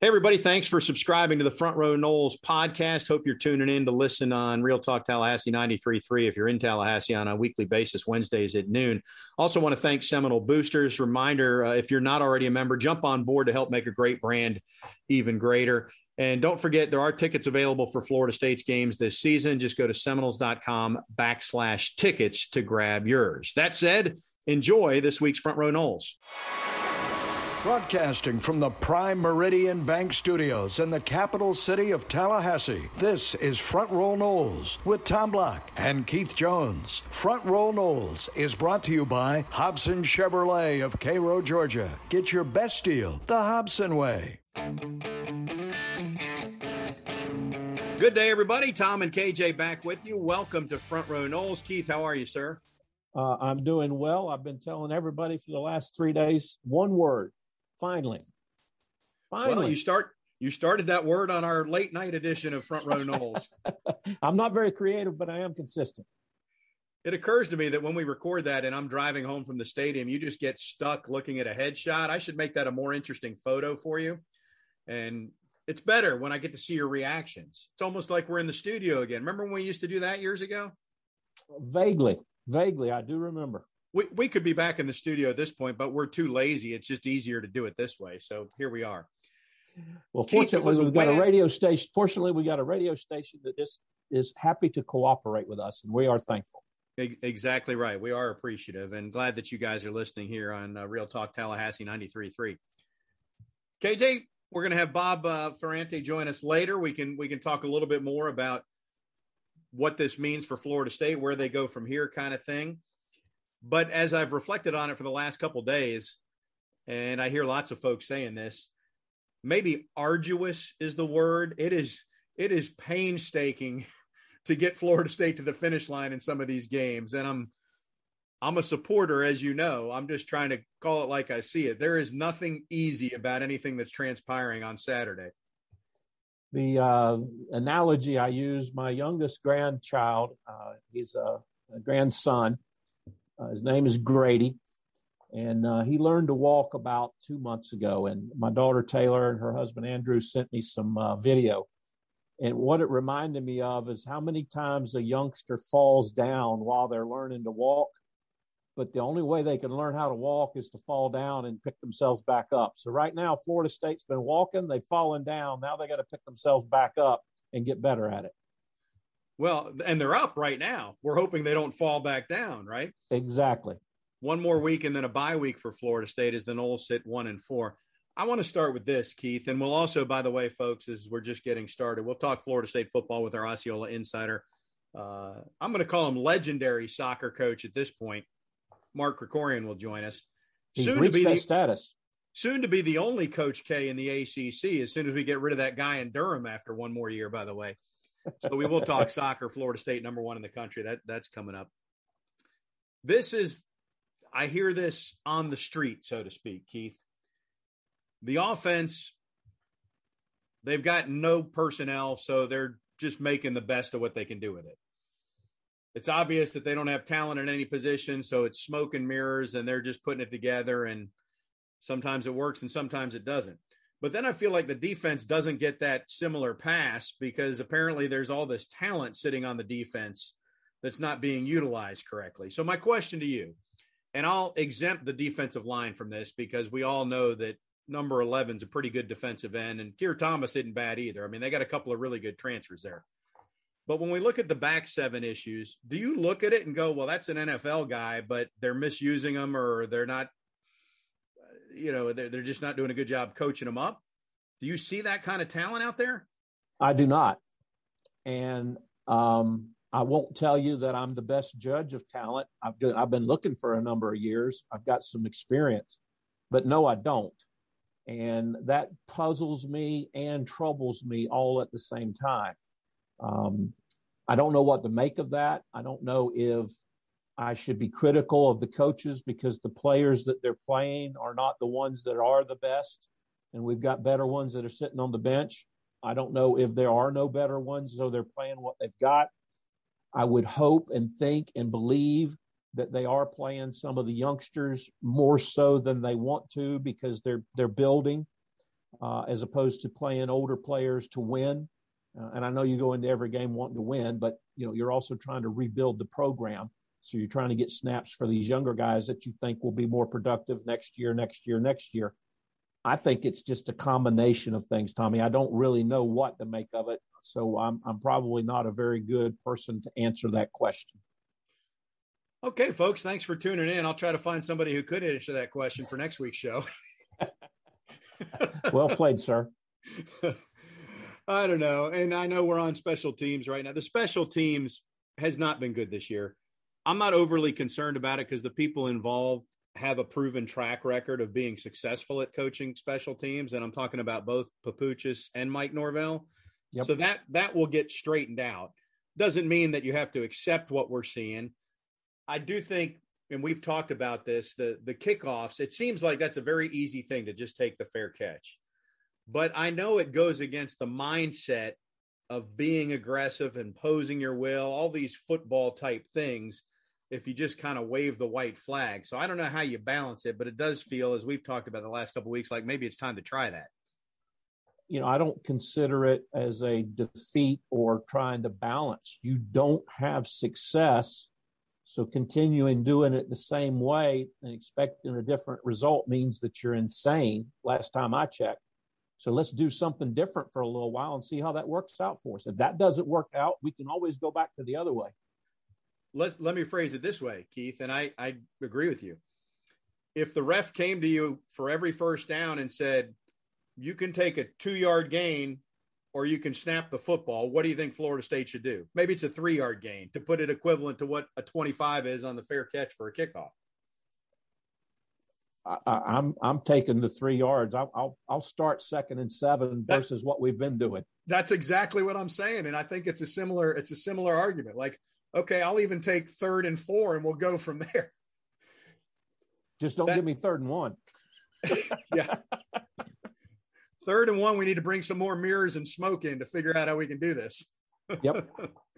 Hey, everybody. Thanks for subscribing to the Front Row Noles podcast. Hope you're tuning in to listen on Real Talk Tallahassee 93.3 if you're in Tallahassee on a weekly basis, Wednesdays at noon. Also, want to thank Seminole Boosters. Reminder uh, if you're not already a member, jump on board to help make a great brand even greater. And don't forget, there are tickets available for Florida State's games this season. Just go to seminoles.com backslash tickets to grab yours. That said, enjoy this week's Front Row Noles. Broadcasting from the Prime Meridian Bank Studios in the capital city of Tallahassee, this is Front Row Noles with Tom Block and Keith Jones. Front Row Noles is brought to you by Hobson Chevrolet of Cairo, Georgia. Get your best deal the Hobson way. Good day, everybody. Tom and KJ back with you. Welcome to Front Row Noles. Keith, how are you, sir? Uh, I'm doing well. I've been telling everybody for the last three days one word Finally. Finally. Well, you start you started that word on our late night edition of Front Row Noles. I'm not very creative, but I am consistent. It occurs to me that when we record that and I'm driving home from the stadium, you just get stuck looking at a headshot. I should make that a more interesting photo for you. And it's better when I get to see your reactions. It's almost like we're in the studio again. Remember when we used to do that years ago? Vaguely, vaguely, I do remember we, we could be back in the studio at this point, but we're too lazy. It's just easier to do it this way. So here we are. Well, Keith, fortunately, we've got a radio station. Fortunately, we got a radio station that is is happy to cooperate with us, and we are thankful. Exactly right. We are appreciative and glad that you guys are listening here on uh, Real Talk Tallahassee 93.3. KJ, we're going to have Bob uh, Ferrante join us later. We can we can talk a little bit more about what this means for Florida State, where they go from here, kind of thing. But as I've reflected on it for the last couple days, and I hear lots of folks saying this, maybe arduous is the word. It is it is painstaking to get Florida State to the finish line in some of these games. And I'm I'm a supporter, as you know. I'm just trying to call it like I see it. There is nothing easy about anything that's transpiring on Saturday. The uh, analogy I use, my youngest grandchild, uh, he's a, a grandson, uh, his name is Grady, and uh, he learned to walk about two months ago. And my daughter Taylor and her husband Andrew sent me some uh, video. And what it reminded me of is how many times a youngster falls down while they're learning to walk. But the only way they can learn how to walk is to fall down and pick themselves back up. So right now, Florida State's been walking, they've fallen down. Now they got to pick themselves back up and get better at it. Well, and they're up right now. We're hoping they don't fall back down, right? Exactly. One more week and then a bye week for Florida State as the Noles sit one and four. I want to start with this, Keith, and we'll also, by the way, folks, as we're just getting started, we'll talk Florida State football with our Osceola insider. Uh, I'm going to call him legendary soccer coach at this point. Mark Krikorian will join us. He's soon reached to be that the, status. Soon to be the only Coach K in the ACC. As soon as we get rid of that guy in Durham after one more year, by the way so we will talk soccer. Florida State, number one in the country. That that's coming up. This is, I hear this on the street, so to speak, Keith. The offense, they've got no personnel, so they're just making the best of what they can do with it. It's obvious that they don't have talent in any position, so it's smoke and mirrors, and they're just putting it together. And sometimes it works, and sometimes it doesn't. But then I feel like the defense doesn't get that similar pass because apparently there's all this talent sitting on the defense that's not being utilized correctly. So my question to you, and I'll exempt the defensive line from this because we all know that number 11 is a pretty good defensive end and Keir Thomas isn't bad either. I mean, they got a couple of really good transfers there. But when we look at the back seven issues, do you look at it and go, well, that's an NFL guy, but they're misusing them or they're not you know they're, they're just not doing a good job coaching them up. Do you see that kind of talent out there? I do not, and um, I won't tell you that I'm the best judge of talent. I've I've been looking for a number of years. I've got some experience, but no, I don't, and that puzzles me and troubles me all at the same time. Um, I don't know what to make of that. I don't know if I should be critical of the coaches because the players that they're playing are not the ones that are the best. And we've got better ones that are sitting on the bench. I don't know if there are no better ones, so they're playing what they've got. I would hope and think and believe that they are playing some of the youngsters more so than they want to because they're they're building. uh, as opposed to playing older players to win. Uh, and I know you go into every game wanting to win, but you know you're also trying to rebuild the program. So you're trying to get snaps for these younger guys that you think will be more productive next year, next year, next year. I think it's just a combination of things, Tommy. I don't really know what to make of it, so I'm I'm probably not a very good person to answer that question. Okay, folks, thanks for tuning in. I'll try to find somebody who could answer that question for next week's show. well played, sir. I don't know. And I know we're on special teams right now. The special teams has not been good this year. I'm not overly concerned about it because the people involved have a proven track record of being successful at coaching special teams. And I'm talking about both Papuchis and Mike Norvell. Yep. So that that will get straightened out. Doesn't mean that you have to accept what we're seeing. I do think, and we've talked about this, the the kickoffs, it seems like that's a very easy thing to just take the fair catch. But I know it goes against the mindset of being aggressive and posing your will, all these football type things if you just kind of wave the white flag. So I don't know how you balance it, but it does feel, as we've talked about the last couple weeks, like maybe it's time to try that. You know, I don't consider it as a defeat or trying to balance. You don't have success. So continuing doing it the same way and expecting a different result means that you're insane. Last time I checked. So let's do something different for a little while and see how that works out for us. If that doesn't work out, we can always go back to the other way let's let me phrase it this way, Keith, and I I agree with you. If the ref came to you for every first down and said, "You can take a two yard gain, or you can snap the football," what do you think Florida State should do? Maybe it's a three yard gain to put it equivalent to what a twenty five is on the fair catch for a kickoff. I, am I'm, I'm taking the three yards. I'll, I'll I'll start second and seven versus what we've been doing. That's exactly what I'm saying, and I think it's a similar it's a similar argument. Like okay, I'll even take third and four and we'll go from there. Just don't that, give me third and one. yeah. Third and one, we need to bring some more mirrors and smoke in to figure out how we can do this. Yep.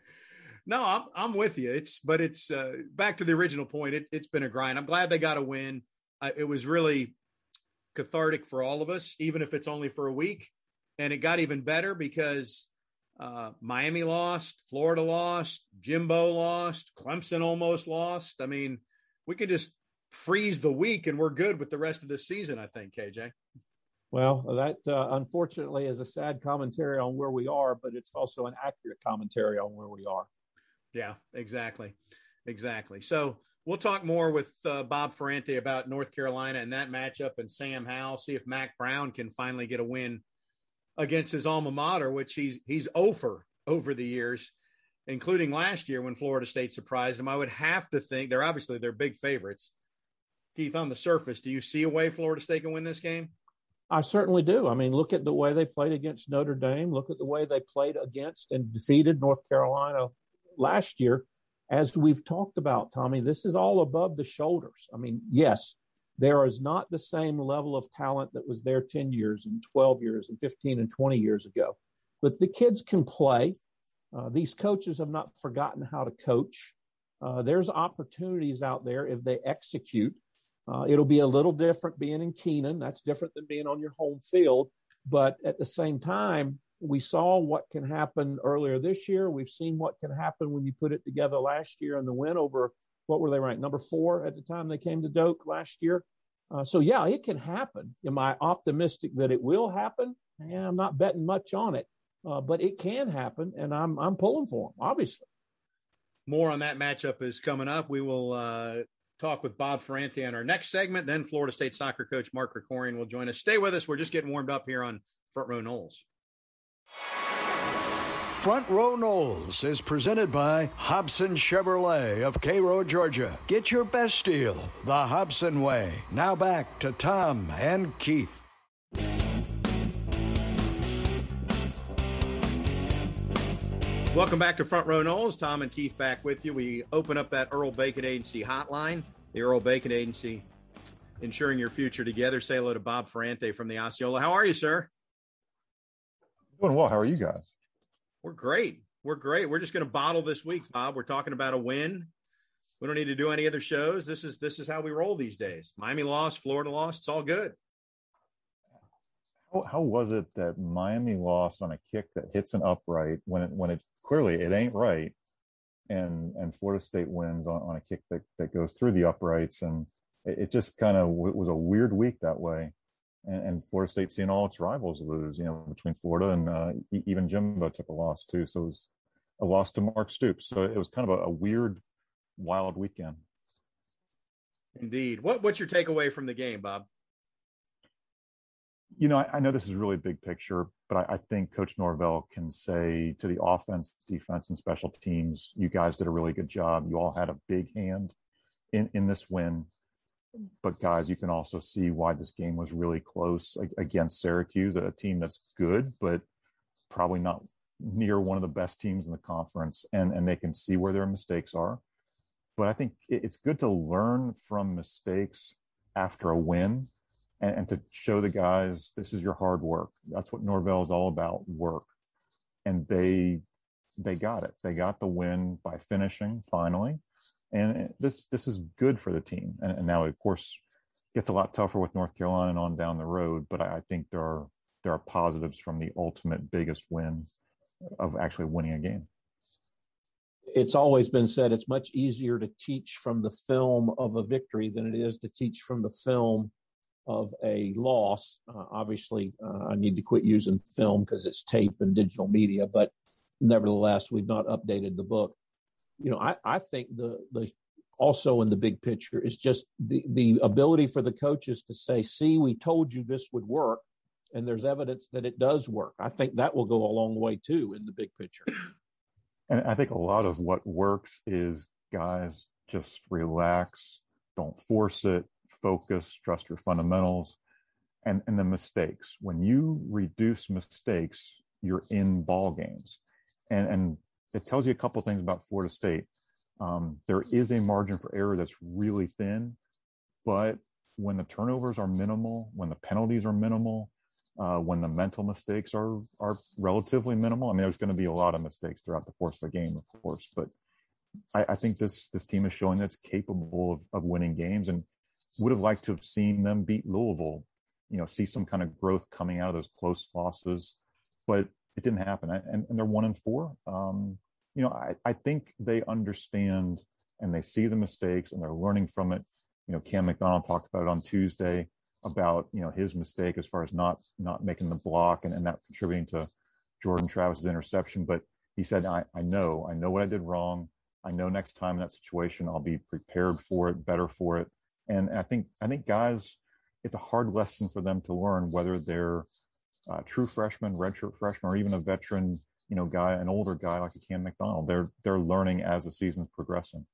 no, I'm I'm with you. It's but it's uh, back to the original point. It, has been a grind. I'm glad they got a win. Uh, it was really cathartic for all of us, even if it's only for a week. And it got even better because uh, Miami lost, Florida lost, Jimbo lost, Clemson almost lost. I mean, we could just freeze the week and we're good with the rest of the season, I think, KJ. Well, that uh, unfortunately is a sad commentary on where we are, but it's also an accurate commentary on where we are. Yeah, exactly. Exactly. So we'll talk more with uh, Bob Ferrante about North Carolina and that matchup and Sam Howell, see if Mack Brown can finally get a win against his alma mater, which he's he's over over the years, including last year when Florida State surprised him. I would have to think they're obviously they're big favorites. Keith, on the surface, do you see a way Florida State can win this game? I certainly do. I mean, look at the way they played against Notre Dame. Look at the way they played against and defeated North Carolina last year. As we've talked about, Tommy, this is all above the shoulders. I mean, yes, there is not the same level of talent that was there 10 years and 12 years and 15 and 20 years ago. But the kids can play. Uh, these coaches have not forgotten how to coach. Uh, there's opportunities out there if they execute. Uh, it'll be a little different being in Kenan. That's different than being on your home field. But at the same time, we saw what can happen earlier this year. We've seen what can happen when you put it together last year and the win over what were they ranked? Number four at the time they came to Doak last year. Uh, so yeah, it can happen. Am I optimistic that it will happen? Yeah, I'm not betting much on it, uh, but it can happen, and I'm I'm pulling for them. Obviously. More on that matchup is coming up. We will uh, talk with Bob Ferrante on our next segment. Then Florida State soccer coach Mark Krikorian will join us. Stay with us. We're just getting warmed up here on Front Row Noles. Front Row Noles is presented by Hobson Chevrolet of Cairo, Georgia. Get your best deal the Hobson way. Now back to Tom and Keith. Welcome back to Front Row Noles. Tom and Keith back with you. We open up that Earl Bacon Agency hotline. The Earl Bacon Agency, ensuring your future together. Say hello to Bob Ferrante from the Osceola. How are you, sir? Doing well. How are you guys? We're great. We're great. We're just going to bottle this week, Bob. We're talking about a win. We don't need to do any other shows. This is this is how we roll these days. Miami lost, Florida lost. It's all good. How, how was it that Miami lost on a kick that hits an upright when it when it clearly it ain't right, and and Florida State wins on, on a kick that, that goes through the uprights, and it, it just kind of w- was a weird week that way, and, and, Florida State seeing all its rivals lose, you know, between Florida and uh, even Jimbo took a loss too, so it was a loss to Mark Stoops, so it was kind of a, a weird, wild weekend. Indeed. What what's your takeaway from the game, Bob? you know, I, I, know this is really big picture, but I, I, think Coach Norvell can say to the offense, defense, and special teams, you guys did a really good job. You all had a big hand in, in this win. But guys, you can also see why this game was really close against Syracuse, a team that's good, but probably not near one of the best teams in the conference. And, and they can see where their mistakes are. But I think it's good to learn from mistakes after a win and, and to show the guys this is your hard work. That's what Norvell is all about, work. And they they got it. They got the win by finishing finally, and this this is good for the team. And, and now, of course, gets a lot tougher with North Carolina and on down the road. But I, I think there are there are positives from the ultimate biggest win of actually winning a game it's always been said it's much easier to teach from the film of a victory than it is to teach from the film of a loss. Uh, obviously, uh, I need to quit using film because it's tape and digital media, but nevertheless, we've not updated the book. You know, I, I think the the also in the big picture is just the the ability for the coaches to say, "See, we told you this would work." And there's evidence that it does work. I think that will go a long way too in the big picture. And I think a lot of what works is guys just relax, don't force it, focus, trust your fundamentals, and, and the mistakes. When you reduce mistakes, you're in ball games. And, and it tells you a couple things about Florida State. Um, there is a margin for error that's really thin, but when the turnovers are minimal, when the penalties are minimal, uh, when the mental mistakes are are relatively minimal. I mean, there's going to be a lot of mistakes throughout the course of the game, of course, but I, I think this this team is showing that it's capable of, of winning games. And would have liked to have seen them beat Louisville, you know, see some kind of growth coming out of those close losses, but it didn't happen. And, and they're one and four. Um, you know, I, I think they understand and they see the mistakes and they're learning from it. You know, Cam McDonald talked about it on Tuesday about, you know, his mistake as far as not, not making the block and, and that contributing to Jordan Travis's interception. But he said, I, I know, I know what I did wrong. I know next time in that situation, I'll be prepared for it, better for it. And I think I think guys, it's a hard lesson for them to learn whether they're uh, true freshman, redshirt freshman, or even a veteran, you know, guy, an older guy like a Cam McDonald. They're they're learning as the season's progressing.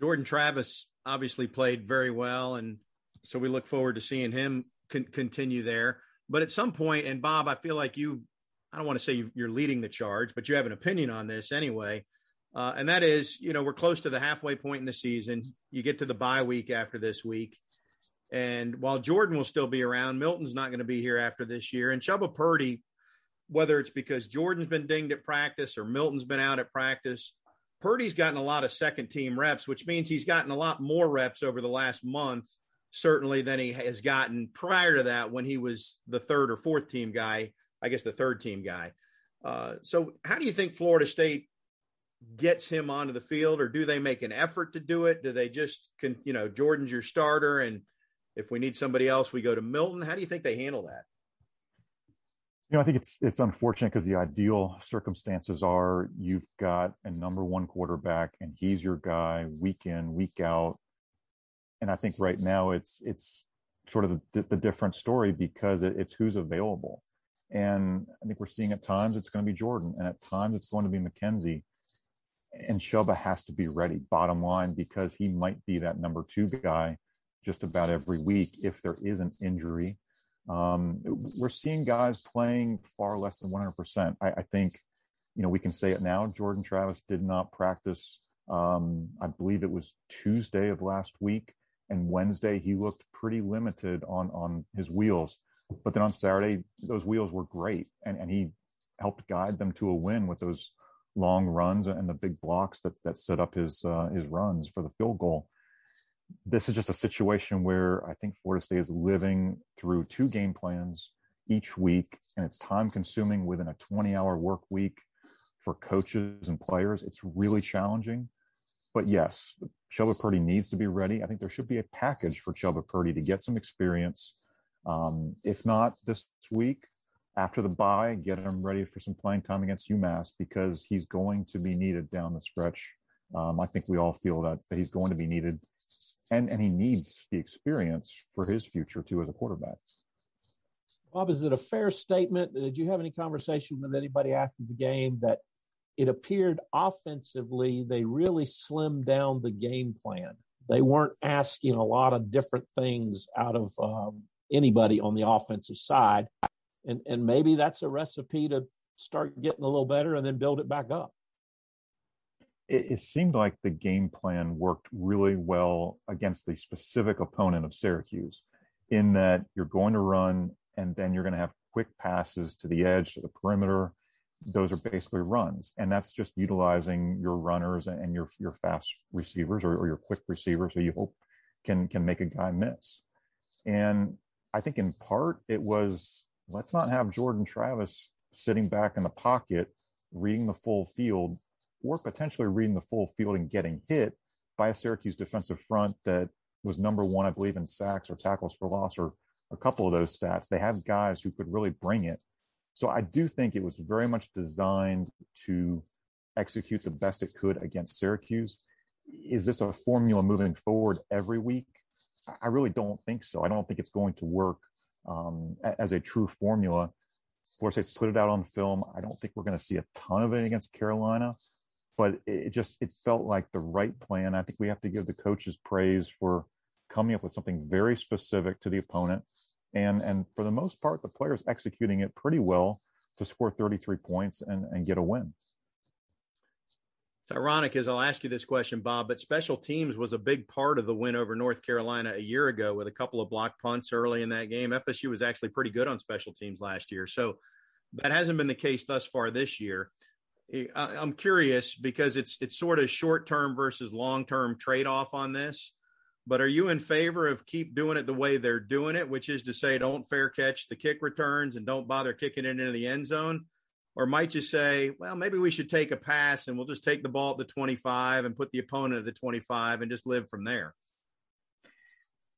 Jordan Travis obviously played very well, and so we look forward to seeing him con- continue there. But at some point, and Bob, I feel like you, I don't want to say you're leading the charge, but you have an opinion on this anyway. Uh, and that is, you know, we're close to the halfway point in the season. You get to the bye week after this week. And while Jordan will still be around, Milton's not going to be here after this year. And Chubba Purdy, whether it's because Jordan's been dinged at practice or Milton's been out at practice, Purdy's gotten a lot of second team reps, which means he's gotten a lot more reps over the last month, certainly than he has gotten prior to that when he was the third or fourth team guy, I guess the third team guy. Uh, so, how do you think Florida State gets him onto the field, or do they make an effort to do it? Do they just, can, you know, Jordan's your starter, and if we need somebody else, we go to Milton? How do you think they handle that? You know, I think it's it's unfortunate because the ideal circumstances are you've got a number one quarterback, and he's your guy week in, week out. And I think right now it's it's sort of the, the different story because it, it's who's available. And I think we're seeing at times it's going to be Jordan, and at times it's going to be McKenzie and Chubba has to be ready, bottom line, because he might be that number two guy just about every week if there is an injury. Um, we're seeing guys playing far less than 100%. I, I, think, you know, we can say it now. Jordan Travis did not practice. Um, I believe it was Tuesday of last week, and Wednesday he looked pretty limited on on his wheels. But then on Saturday, those wheels were great, and and he helped guide them to a win with those long runs and the big blocks that that set up his uh, his runs for the field goal. This is just a situation where I think Florida State is living through two game plans each week, and it's time consuming within a 20 hour work week for coaches and players. It's really challenging. But yes, Chubba Purdy needs to be ready. I think there should be a package for Chubba Purdy to get some experience. Um, if not this week, after the bye, get him ready for some playing time against UMass because he's going to be needed down the stretch. Um, I think we all feel that, that he's going to be needed and, and he needs the experience for his future too as a quarterback. Bob, is it a fair statement? Did you have any conversation with anybody after the game that it appeared offensively they really slimmed down the game plan? They weren't asking a lot of different things out of um, anybody on the offensive side, and and maybe that's a recipe to start getting a little better and then build it back up. It, it seemed like the game plan worked really well against the specific opponent of Syracuse, in that you're going to run and then you're going to have quick passes to the edge, to the perimeter. Those are basically runs, and that's just utilizing your runners and your your fast receivers or, or your quick receivers, so you hope can can make a guy miss. And I think in part it was let's not have Jordan Travis sitting back in the pocket reading the full field or potentially reading the full field and getting hit by a Syracuse defensive front that was number one, I believe, in sacks or tackles for loss or a couple of those stats. They have guys who could really bring it. So I do think it was very much designed to execute the best it could against Syracuse. Is this a formula moving forward every week? I really don't think so. I don't think it's going to work um, as a true formula. Florida State's put it out on film. I don't think we're going to see a ton of it against Carolina, but it just it felt like the right plan. I think we have to give the coaches praise for coming up with something very specific to the opponent. And, and for the most part, the players executing it pretty well to score 33 points and, and get a win. It's ironic as I'll ask you this question, Bob, but special teams was a big part of the win over North Carolina a year ago with a couple of block punts early in that game. FSU was actually pretty good on special teams last year. So that hasn't been the case thus far this year. I'm curious because it's it's sort of short term versus long term trade off on this. But are you in favor of keep doing it the way they're doing it, which is to say, don't fair catch the kick returns and don't bother kicking it into the end zone? Or might you say, well, maybe we should take a pass and we'll just take the ball at the 25 and put the opponent at the 25 and just live from there?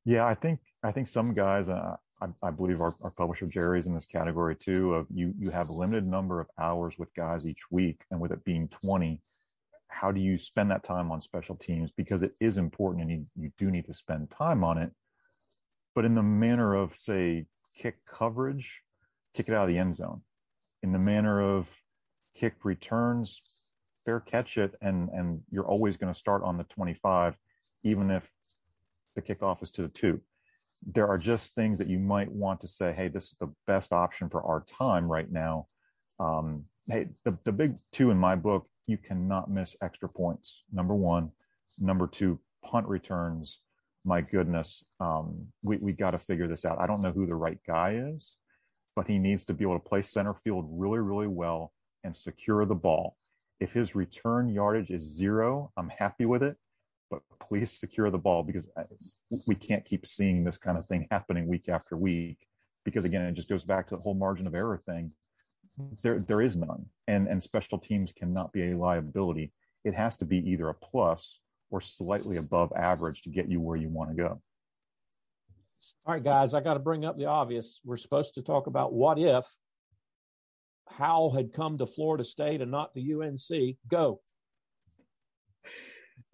Yeah, I think I think some guys, uh, I, I, believe our, our publisher Jerry's in this category too. Of you, you have a limited number of hours with guys each week, and with it being 20, how do you spend that time on special teams? Because it is important and you, you do need to spend time on it. But in the manner of say kick coverage kick it out of the end zone. In the manner of kick returns fair catch it and and you're always going to start on the 25 even if the kickoff is to the two there are just things that you might want to say hey this is the best option for our time right now um, hey the, the big two in my book you cannot miss extra points. Number one. Number two, punt returns. My goodness, um, we we got to figure this out. I don't know who the right guy is, but he needs to be able to play center field really, really well and secure the ball. If his return yardage is zero, I'm happy with it. But please secure the ball because uh, we can't keep seeing this kind of thing happening week after week. Because again, it just goes back to the whole margin of error thing. There there is none and and special teams cannot be a liability. It has to be either a plus or slightly above average to get you where you want to go. All right guys i got to bring up the obvious. We're supposed to talk about what if howell had come to florida state and not to unc go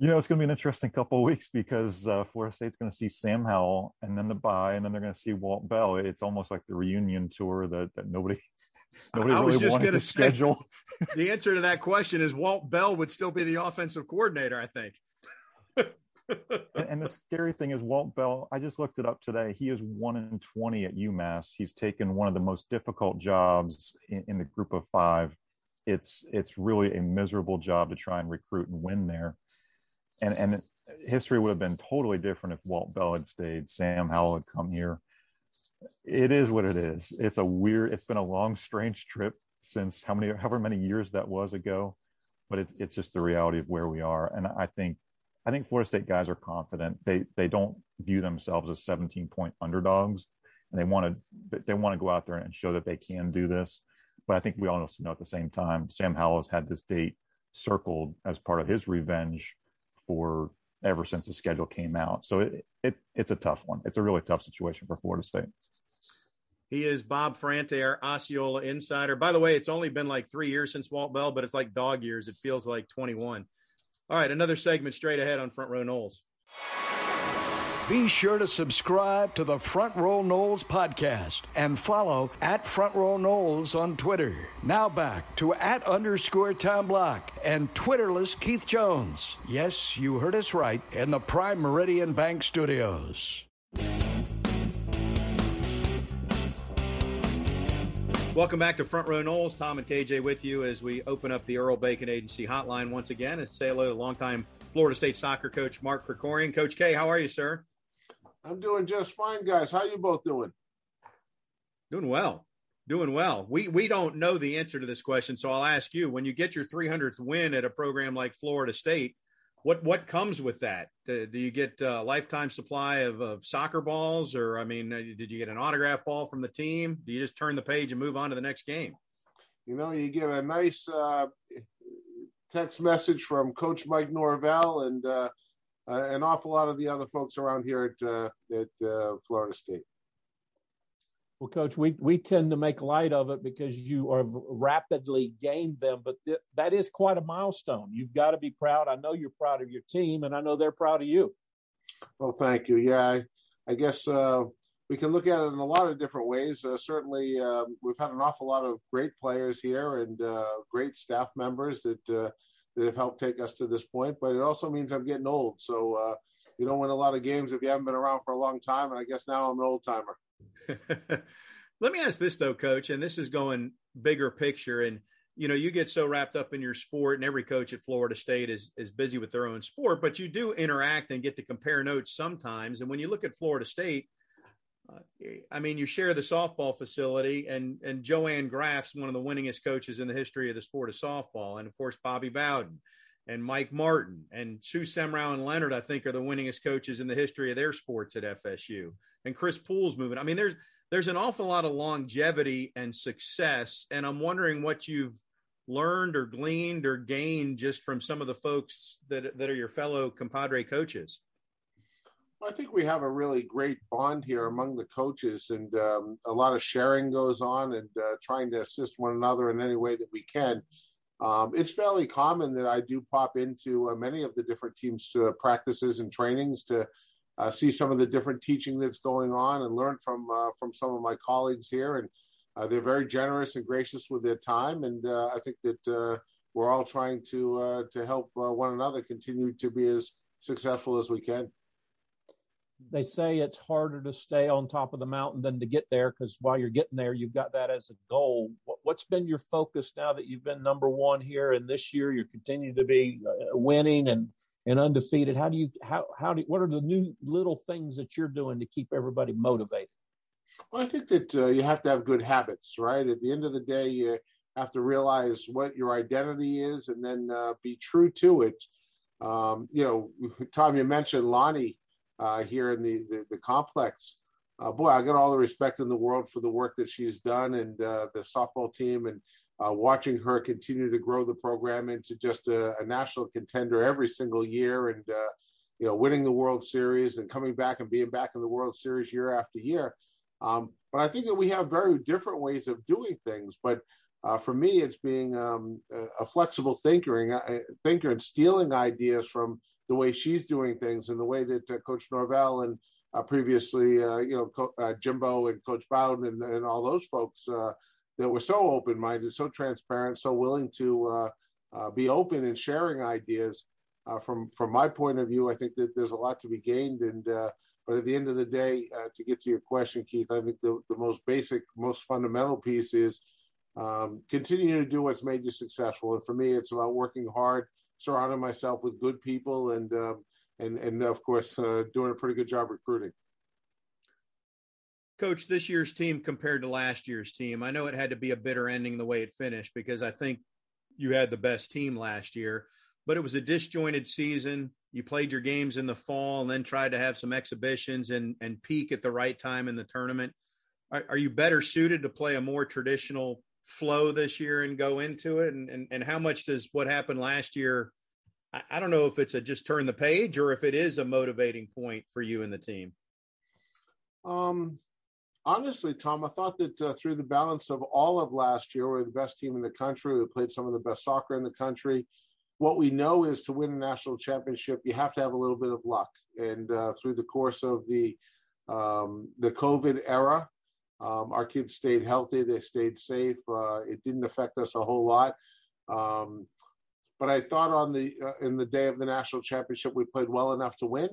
you know, it's going to be an interesting couple of weeks because uh, Florida State's going to see Sam Howell and then the bye, and then they're going to see Walt Bell. It's almost like the reunion tour that, that nobody Nobody I was just going to schedule. the answer to that question is Walt Bell would still be the offensive coordinator, I think. and, and, the scary thing is Walt Bell, I just looked it up today. He is one in 20 at UMass. He's taken one of the most difficult jobs in, in the group of five. It's, it's really a miserable job to try and recruit and win there. And, and history would have been totally different if Walt Bell had stayed. Sam Howell had come here it is what it is. It's a weird. It's been a long, strange trip since how many, however many years that was ago, but it, it's just the reality of where we are. And I think I think Florida State guys are confident. They they don't view themselves as 17 point underdogs, and they want to they want to go out there and show that they can do this. But I think we also know at the same time, Sam Howell has had this date circled as part of his revenge for ever since the schedule came out. So it, it it's a tough one. It's a really tough situation for Florida State. He is Bob Ferrante, our Osceola insider. By the way, it's only been like three years since Walt Bell, but it's like dog years. It feels like 21. All right, another segment straight ahead on Front Row Noles. Be sure to subscribe to the Front Row Noles podcast and follow at Front Row Noles on Twitter. Now back to at underscore Tom Block and Twitterless Keith Jones. Yes, you heard us right in the Prime Meridian Bank Studios. Welcome back to Front Row Noles. Tom and KJ with you as we open up the Earl Bacon Agency hotline once again. And say hello to longtime Florida State soccer coach Mark Krikorian. Coach K, how are you, sir? I'm doing just fine, guys. How you both doing? Doing well. Doing well. We we don't know the answer to this question, so I'll ask you. When you get your 300th win at a program like Florida State, what what comes with that? Do, do you get a lifetime supply of, of soccer balls, or I mean, uh, did you get an autograph ball from the team? Do you just turn the page and move on to the next game? You know, you get a nice uh, text message from Coach Mike Norvell and uh, uh, an awful lot of the other folks around here at uh, at uh, Florida State. Well, Coach, we we tend to make light of it because you have rapidly gained them, but th- that is quite a milestone. You've got to be proud. I know you're proud of your team, and I know they're proud of you. Well, thank you. Yeah, I, I guess uh, we can look at it in a lot of different ways. Uh, certainly, um, we've had an awful lot of great players here and uh, great staff members that that have helped take us to this point. But it also means I'm getting old. So uh, you don't win a lot of games if you haven't been around for a long time. And I guess now I'm an old timer. Let me ask this though, coach, and this is going bigger picture. And you know, you get so wrapped up in your sport, and every coach at Florida State is is busy with their own sport, but you do interact and get to compare notes sometimes. And when you look at Florida State, I mean, you share the softball facility, and and Joanne Graf's one of the winningest coaches in the history of the sport of softball, and of course Bobby Bowden and Mike Martin and Sue Semrau and Leonard, I think, are the winningest coaches in the history of their sports at FSU. And Chris Poole's moving. I mean, there's there's an awful lot of longevity and success, and I'm wondering what you've learned or gleaned or gained just from some of the folks that that are your fellow compadre coaches. I think we have a really great bond here among the coaches, and um, a lot of sharing goes on and uh, trying to assist one another in any way that we can. Um, it's fairly common that I do pop into uh, many of the different teams' uh, practices and trainings to uh, see some of the different teaching that's going on and learn from uh, from some of my colleagues here. And uh, they're very generous and gracious with their time, and I think that we're all trying to to help one another continue to be as successful as we can they say it's harder to stay on top of the mountain than to get there because while you're getting there, you've got that as a goal. What's been your focus now that you've been number one here, and this year you're continuing to be uh, winning and and undefeated? How do you how how do what are the new little things that you're doing to keep everybody motivated? Well, I think that uh, you have to have good habits, right? At the end of the day, you have to realize what your identity is, and then uh, be true to it. Um, you know, Tom, you mentioned Lonni uh, here in the, the, the complex. Uh, boy, I got all the respect in the world for the work that she's done and uh, the softball team and uh, watching her continue to grow the program into just a, a national contender every single year and, uh, you know, winning the World Series and coming back and being back in the World Series year after year. Um, but I think that we have very different ways of doing things. But uh, for me, it's being um, a, a, flexible thinker and, uh, thinker and stealing ideas from the way she's doing things and the way that uh, Coach Norvell and uh, previously, uh, you know, Co- uh, Jimbo and Coach Bowden and, and all those folks uh, that were so open-minded, so transparent, so willing to uh, be open and sharing ideas. from from my point of view, I think that there's a lot to be gained. And but at the end of the day, to get to your question, Keith, I think the, the most basic, most fundamental piece is um, continue to do what's made you successful. And for me, it's about working hard surrounding myself with good people and um, and and of course uh, doing a pretty good job recruiting. Coach, this year's team compared to last year's team, I know it had to be a bitter ending the way it finished because I think you had the best team last year, but it was a disjointed season. you played your games in the fall and then tried to have some exhibitions and and peak at the right time in the tournament. Are, are you better suited to play a more traditional flow this year and go into it? And and, and how much does what happened last year? I, I don't know if it's a just turn the page or if it is a motivating point for you and the team. Um, honestly, Tom, I thought that uh, through the balance of all of last year, we were the best team in the country. We played some of the best soccer in the country. What we know is to win a national championship, you have to have a little bit of luck. And uh, through the course of the um, the COVID era, um, our kids stayed healthy. They stayed safe. Uh, it didn't affect us a whole lot. Um, but I thought on the uh, in the day of the national championship, we played well enough to win.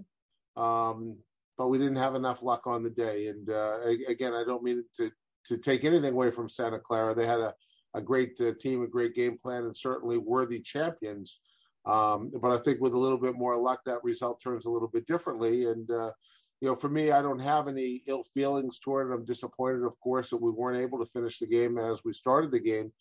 Um, but we didn't have enough luck on the day. And uh, again, I don't mean to to take anything away from Santa Clara. They had a a great uh, team, a great game plan, and certainly worthy champions. Um, but I think with a little bit more luck, that result turns a little bit differently. And uh, you know, for me, I don't have any ill feelings toward it. I'm disappointed, of course, that we weren't able to finish the game as we started the game.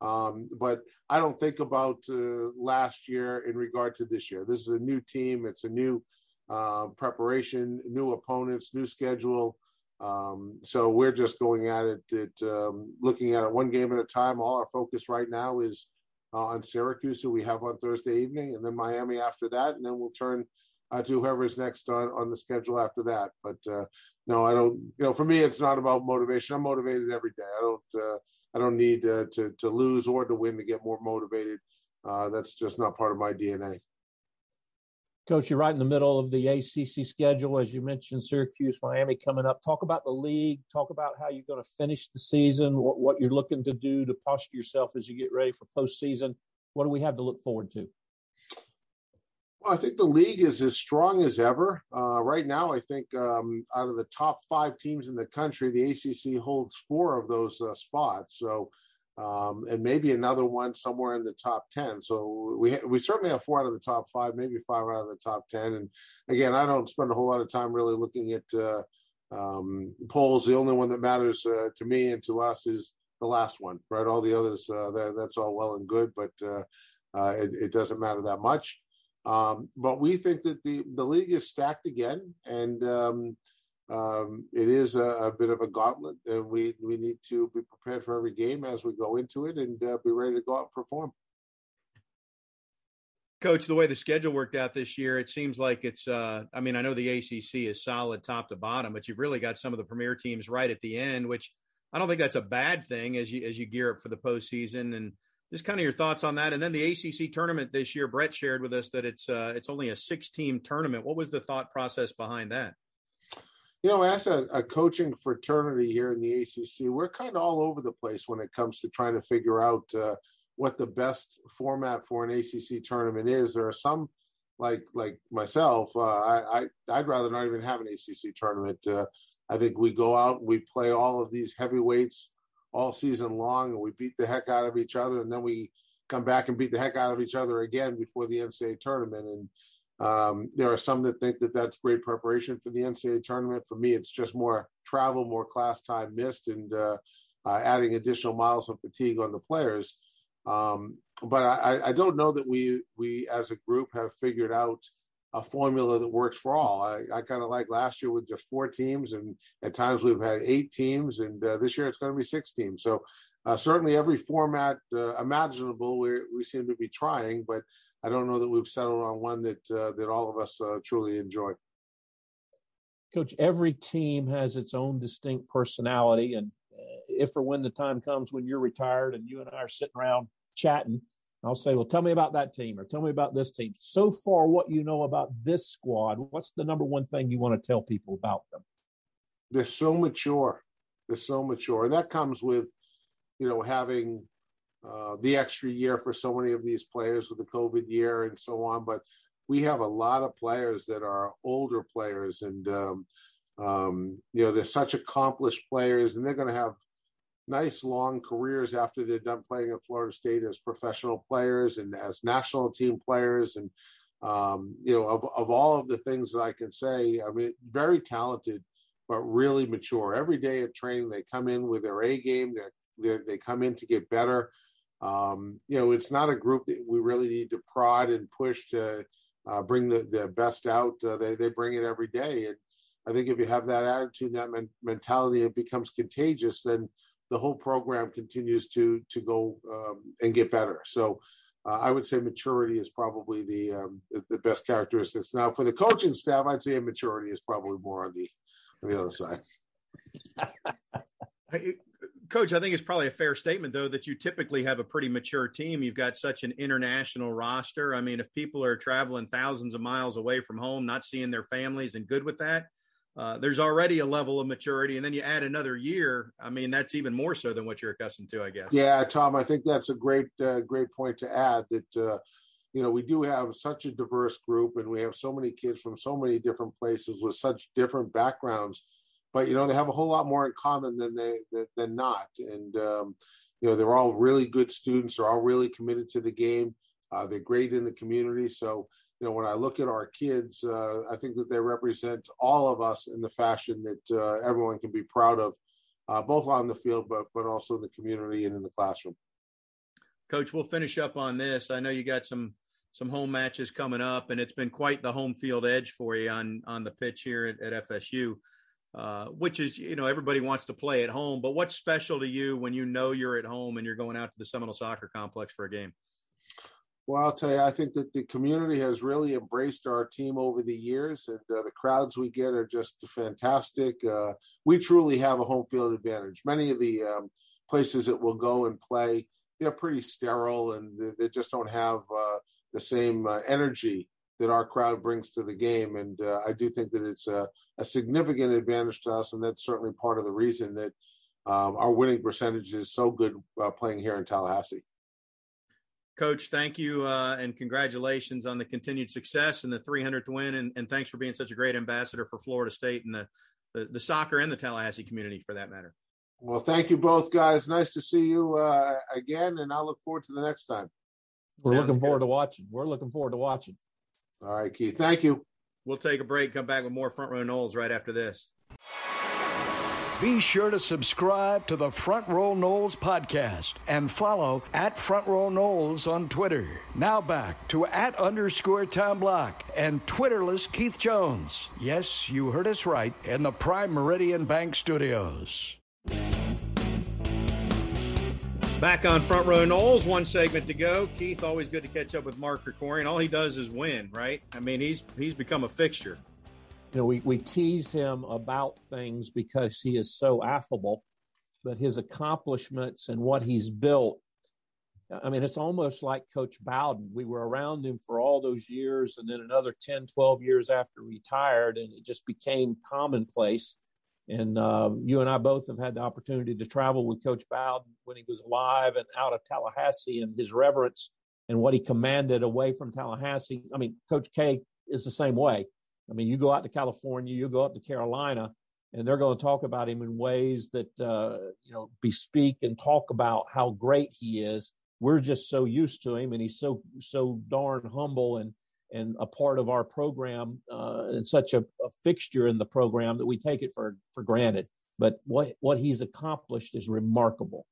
Um, but I don't think about uh, last year in regard to this year. This is a new team. It's a new uh, preparation, new opponents, new schedule. Um, so we're just going at it, it um, looking at it one game at a time. All our focus right now is uh, on Syracuse, who we have on Thursday evening, and then Miami after that, and then we'll turn uh, to whoever's next on, on the schedule after that. But uh, no, I don't. You know, for me, it's not about motivation. I'm motivated every day. I don't. Uh, I don't need to to lose or to win to get more motivated. Uh, that's just not part of my DNA. Coach, you're right in the middle of the ACC schedule, as you mentioned, Syracuse, Miami coming up. Talk about the league. Talk about how you're going to finish the season. What, what you're looking to do to posture yourself as you get ready for postseason. What do we have to look forward to? Well, I think the league is as strong as ever. Uh, right now, I think um, out of the top five teams in the country, the ACC holds four of those uh, spots. So um, and maybe another one somewhere in the top 10. So we we certainly have four out of the top five, maybe five out of the top 10. And again, I don't spend a whole lot of time really looking at uh, um, polls. The only one that matters uh, to me and to us is the last one, right? All the others, uh, that, that's all well and good, but uh, uh, it, it, doesn't matter that much. Um, but we think that the the league is stacked again, and um, um, it is a, a, bit of a gauntlet, and we we need to be prepared for every game as we go into it, and uh, be ready to go out and perform. Coach, the way the schedule worked out this year, it seems like it's. Uh, I mean, I know the ACC is solid top to bottom, but you've really got some of the premier teams right at the end, which I don't think that's a bad thing as you as you gear up for the postseason. And just kind of your thoughts on that. And then the ACC tournament this year, Brett shared with us that it's uh, it's only a six team tournament. What was the thought process behind that? You know, as a, a, coaching fraternity here in the ACC, we're kind of all over the place when it comes to trying to figure out uh, what the best format for an ACC tournament is. There are some, like like myself, uh, I, I I'd rather not even have an ACC tournament. Uh, I think we go out, we play all of these heavyweights all season long, and we beat the heck out of each other, and then we come back and beat the heck out of each other again before the NCAA tournament. And um, there are some that think that that's great preparation for the NCAA tournament. For me, it's just more travel, more class time missed, and uh, uh, adding additional miles of fatigue on the players. Um, but I, I, don't know that we we as a group have figured out a formula that works for all. I, I kind of like last year with just four teams, and at times we've had eight teams, and uh, this year it's going to be six teams. So uh, certainly every format uh, imaginable we we seem to be trying, but I don't know that we've settled on one that uh, that all of us uh, truly enjoy. Coach, every team has its own distinct personality, and uh, if or when the time comes when you're retired and you and I are sitting around chatting, I'll say, "Well, tell me about that team, or tell me about this team." So far, what you know about this squad? What's the number one thing you want to tell people about them? They're so mature. They're so mature, and that comes with, you know, having uh, the extra year for so many of these players with the COVID year and so on. But we have a lot of players that are older players, and um, um, you know they're such accomplished players, and they're going to have nice long careers after they're done playing at Florida State as professional players and as national team players, and um, you know of of all of the things that I can say, I mean, very talented. But really mature. Every day at training, they come in with their A game. They they come in to get better. Um, you know, it's not a group that we really need to prod and push to uh, bring the, the best out. Uh, they they bring it every day, and I think if you have that attitude, that men- mentality, it becomes contagious. Then the whole program continues to to go um, and get better. So. Uh, I would say maturity is probably the, um, the, the best characteristics. Now, for the coaching staff, I'd say maturity is probably more on the on the other side. Coach, I think it's probably a fair statement, though, that you typically have a pretty mature team. You've got such an international roster. I mean, if people are traveling thousands of miles away from home, not seeing their families, and good with that, uh, there's already a level of maturity. And then you add another year. I mean, that's even more so than what you're accustomed to, I guess. Yeah, Tom, I think that's a great, uh, great point to add that, uh, you know, we do have such a diverse group and we have so many kids from so many different places with such different backgrounds but you know they have a whole lot more in common than they than not and um, you know they're all really good students they're all really committed to the game uh, they're great in the community so you know when i look at our kids uh, i think that they represent all of us in the fashion that uh, everyone can be proud of uh, both on the field but but also in the community and in the classroom. Coach we'll finish up on this. I know you got some some home matches coming up and it's been quite the home field edge for you on on the pitch here at, at fsu uh, which is you know everybody wants to play at home but what's special to you when you know you're at home and you're going out to the seminole soccer complex for a game well i'll tell you i think that the community has really embraced our team over the years and uh, the crowds we get are just fantastic uh, we truly have a home field advantage many of the um, places that we'll go and play they're pretty sterile and they, they just don't have uh, the same uh, energy that our crowd brings to the game. And uh, I do think that it's a, a, significant advantage to us. And that's certainly part of the reason that um, our winning percentage is so good uh, playing here in Tallahassee. Coach, thank you uh, and congratulations on the continued success and the 300th win. And, and, thanks for being such a great ambassador for Florida State and the, the, the, soccer and the Tallahassee community for that matter. Well, thank you both, guys. Nice to see you uh, again. And I look forward to the next time. We're Sounds looking forward good. to watching. We're looking forward to watching. All right, Keith. Thank you. We'll take a break, come back with more Front Row Noles right after this. Be sure to subscribe to the Front Row Noles podcast and follow at Front Row Noles on Twitter. Now back to at underscore Tom Block and Twitterless Keith Jones. Yes, you heard us right in the Prime Meridian Bank Studios. Back on Front Row Noles, one segment to go. Keith, always good to catch up with Mark Krikorian. All he does is win, right? I mean, he's he's become a fixture. You know, we, we tease him about things because he is so affable, but his accomplishments and what he's built, I mean, it's almost like Coach Bowden. We were around him for all those years, and then another 10, 12 years after retired, and it just became commonplace and uh, you and I both have had the opportunity to travel with Coach Bowden when he was alive and out of Tallahassee and his reverence and what he commanded away from Tallahassee. I mean, Coach K is the same way. I mean, you go out to California, you go up to Carolina, and they're going to talk about him in ways that, uh, you know, bespeak and talk about how great he is. We're just so used to him and he's so, so darn humble and, and a part of our program uh, and such a, a, fixture in the program that we take it for for granted. But what what he's accomplished is remarkable.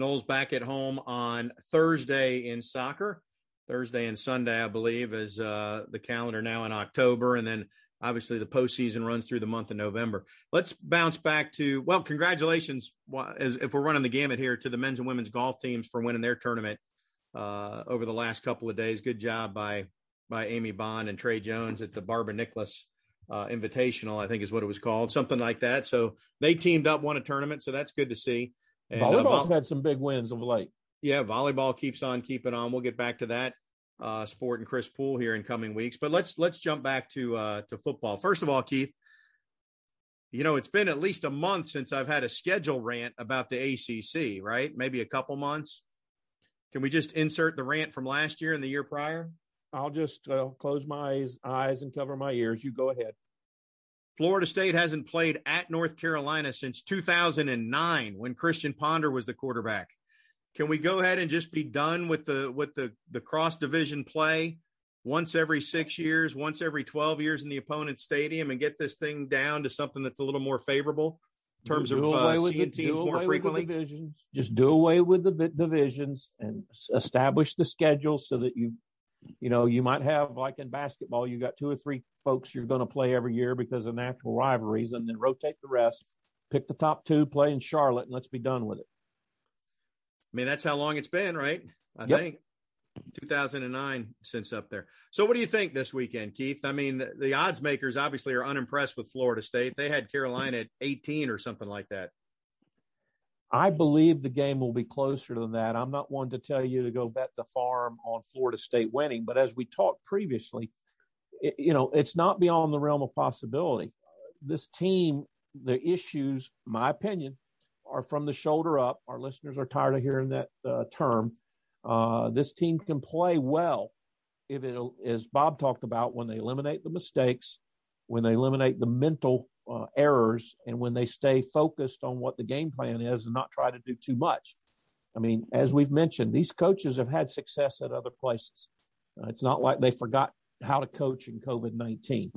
Noles back at home on Thursday in soccer. Thursday and Sunday, I believe, is uh, the calendar now in October, and then obviously the postseason runs through the month of November. Let's bounce back to well, congratulations, as if we're running the gamut here, to the men's and women's golf teams for winning their tournament uh, over the last couple of days. Good job by by Amy Bond and Trey Jones at the Barbara Nicholas uh, Invitational, I think is what it was called, something like that. So they teamed up, won a tournament, so that's good to see. And, uh, Volleyball's uh, vo- had some big wins of late. Yeah, volleyball keeps on keeping on. We'll get back to that uh, sport and Chris Poole here in coming weeks, but let's let's jump back to uh, to football. First of all, Keith, you know it's been at least a month since I've had a schedule rant about the ACC, right? Maybe a couple months. Can we just insert the rant from last year and the year prior? I'll just uh, close my eyes, eyes and cover my ears. You go ahead. Florida State hasn't played at North Carolina since 2009 when Christian Ponder was the quarterback. Can we go ahead and just be done with the with the the cross division play once every 6 years, once every 12 years in the opponent's stadium and get this thing down to something that's a little more favorable? In terms do of uh, seeing the, teams more frequently? Divisions. Just do away with the divisions and establish the schedule so that you You know, you might have like in basketball, you got two or three folks you're going to play every year because of natural rivalries, and then rotate the rest. Pick the top two, play in Charlotte, and let's be done with it. I mean, that's how long it's been, right? I Yep. think 2009 since up there. So, what do you think this weekend, Keith? I mean, the, odds makers obviously are unimpressed with Florida State. They had Carolina at 18 or something like that. I believe the game will be closer than that. I'm not one to tell you to go bet the farm on Florida State winning, but as we talked previously, it, you know, it's not beyond the realm of possibility. This team, the issues, my opinion, are from the shoulder up. Our listeners are tired of hearing that uh, term. Uh, this team can play well if it, as Bob talked about, when they eliminate the mistakes, when they eliminate the mental uh, errors and when they stay focused on what the game plan is and not try to do too much. I mean, as we've mentioned, these coaches have had success at other places. Uh, it's not like they forgot how to coach in COVID 19.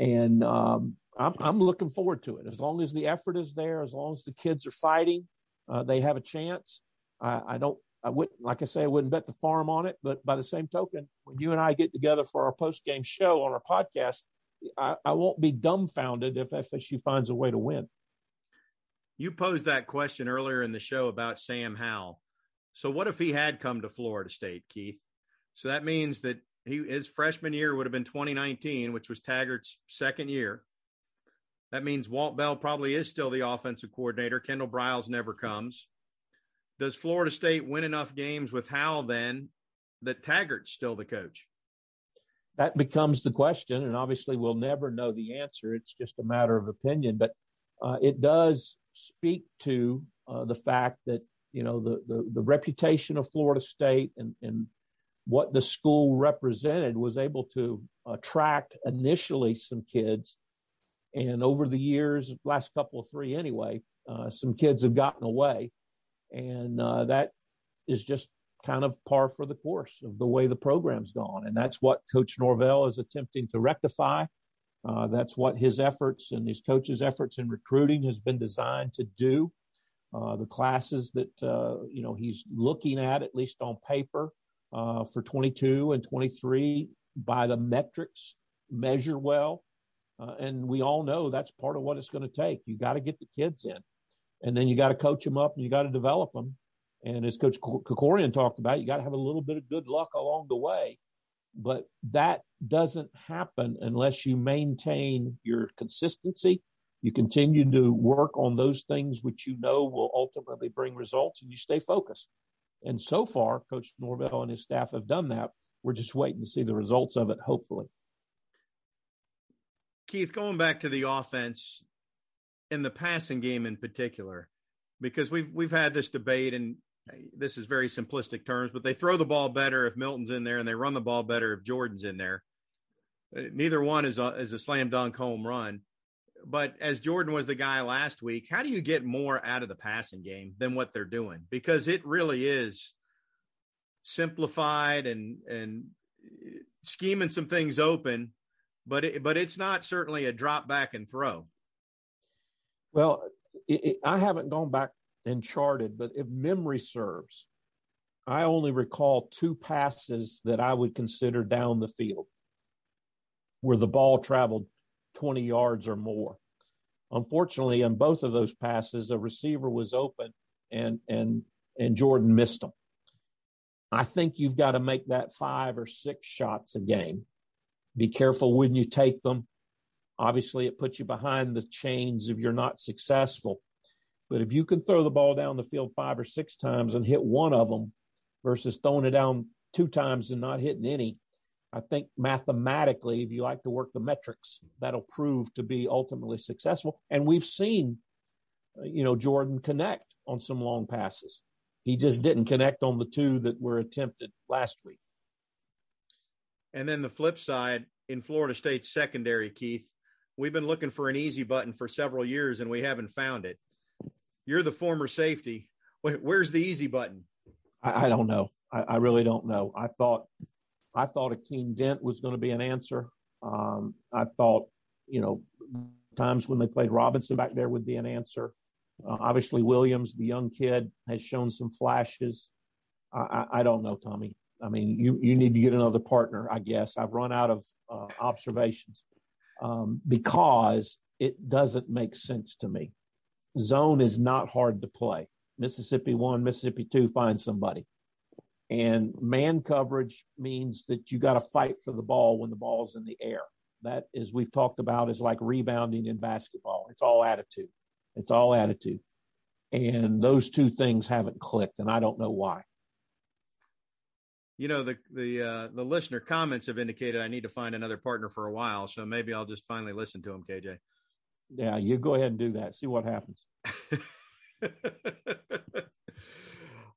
And um, I'm, I'm looking forward to it. As long as the effort is there, as long as the kids are fighting, uh, they have a chance. I, I don't, I wouldn't, like I say, I wouldn't bet the farm on it. But by the same token, when you and I get together for our post game show on our podcast, I, I won't be dumbfounded if FSU finds a way to win. You posed that question earlier in the show about Sam Howell. So, what if he had come to Florida State, Keith? So that means that he his freshman year would have been 2019, which was Taggart's second year. That means Walt Bell probably is still the offensive coordinator. Kendall Briles never comes. Does Florida State win enough games with Howell then that Taggart's still the coach? That becomes the question, and obviously we'll never know the answer. It's just a matter of opinion, but uh, it does speak to uh, the fact that you know the, the the reputation of Florida State and and what the school represented was able to attract initially some kids, and over the years, last couple of three anyway, uh, some kids have gotten away, and uh, that is just kind of par for the course of the way the program's gone. And that's what Coach Norvell is attempting to rectify. Uh, that's what his efforts and his coach's efforts in recruiting has been designed to do. Uh, the classes that uh, you know he's looking at, at least on paper, uh, for 22 and 23, by the metrics, measure well. Uh, and we all know that's part of what it's going to take. You got to get the kids in, and then you got to coach them up, and you got to develop them. And as Coach Krikorian talked about, you got to have a little bit of good luck along the way. But that doesn't happen unless you maintain your consistency. You continue to work on those things which you know will ultimately bring results and you stay focused. And so far, Coach Norvell and his staff have done that. We're just waiting to see the results of it, hopefully. Keith, going back to the offense in the passing game in particular, because we've we've had this debate and this is very simplistic terms, but they throw the ball better if Milton's in there, and they run the ball better if Jordan's in there. Uh, neither one is a, is a slam dunk home run. But as Jordan was the guy last week, how do you get more out of the passing game than what they're doing? Because it really is simplified and and scheming some things open, but it, but it's not certainly a drop back and throw. Well, it, it, I haven't gone back and charted, but if memory serves, I only recall two passes that I would consider down the field where the ball traveled 20 yards or more. Unfortunately, in both of those passes, a receiver was open and and and Jordan missed them. I think you've got to make that five or six shots a game. Be careful when you take them. Obviously, it puts you behind the chains if you're not successful. But if you can throw the ball down the field five or six times and hit one of them versus throwing it down two times and not hitting any, I think mathematically, if you like to work the metrics, that'll prove to be ultimately successful. And we've seen, you know, Jordan connect on some long passes. He just didn't connect on the two that were attempted last week. And then the flip side in Florida State's secondary, Keith, we've been looking for an easy button for several years and we haven't found it. You're the former safety. Where's the easy button? I, I don't know. I, I, really don't know. I thought I thought Akeem Dent was going to be an answer. Um, I thought, you know, times when they played Robinson back there would be an answer. Uh, obviously, Williams, the young kid, has shown some flashes. I, I, I don't know, Tommy. I mean, you you need to get another partner. I guess I've run out of uh, observations um, because it doesn't make sense to me. Zone is not hard to play. Mississippi one, Mississippi two, find somebody. And man coverage means that you got to fight for the ball when the ball's in the air. That, as we've talked about, is like rebounding in basketball. It's all attitude. It's all attitude. And those two things haven't clicked, and I don't know why. You know, the the uh, the listener comments have indicated I need to find another partner for a while, so maybe I'll just finally listen to him, KJ. Yeah, you go ahead and do that. See what happens.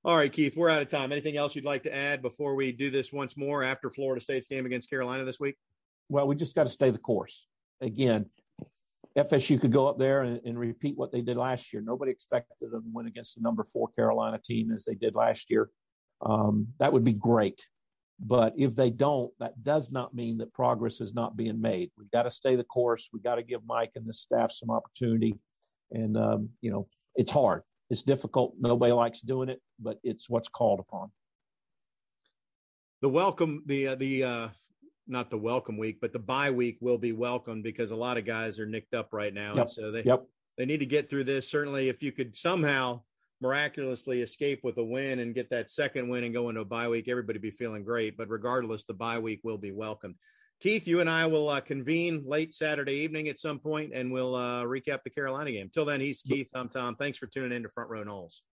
All right, Keith, we're out of time. Anything else you'd like to add before we do this once more after Florida State's game against Carolina this week? Well, we just got to stay the course. Again, FSU could go up there and, and, repeat what they did last year. Nobody expected them to win against the number four Carolina team as they did last year. Um, that would be great. But if they don't, that does not mean that progress is not being made. We've got to stay the course. We've got to give Mike and the staff some opportunity. And, um, you know, it's hard. It's difficult. Nobody likes doing it, but it's what's called upon. The welcome, the uh, the uh, not the welcome week, but the bye week will be welcome because a lot of guys are nicked up right now, yep. and so they yep. they need to get through this. Certainly, if you could somehow miraculously escape with a win and get that second win and go into a bye week, everybody be feeling great. But regardless, the bye week will be welcomed. Keith, you and I will uh, convene late Saturday evening at some point, and we'll uh, recap the Carolina game. Till then, he's Keith. I'm Tom. Thanks for tuning in to Front Row Noles.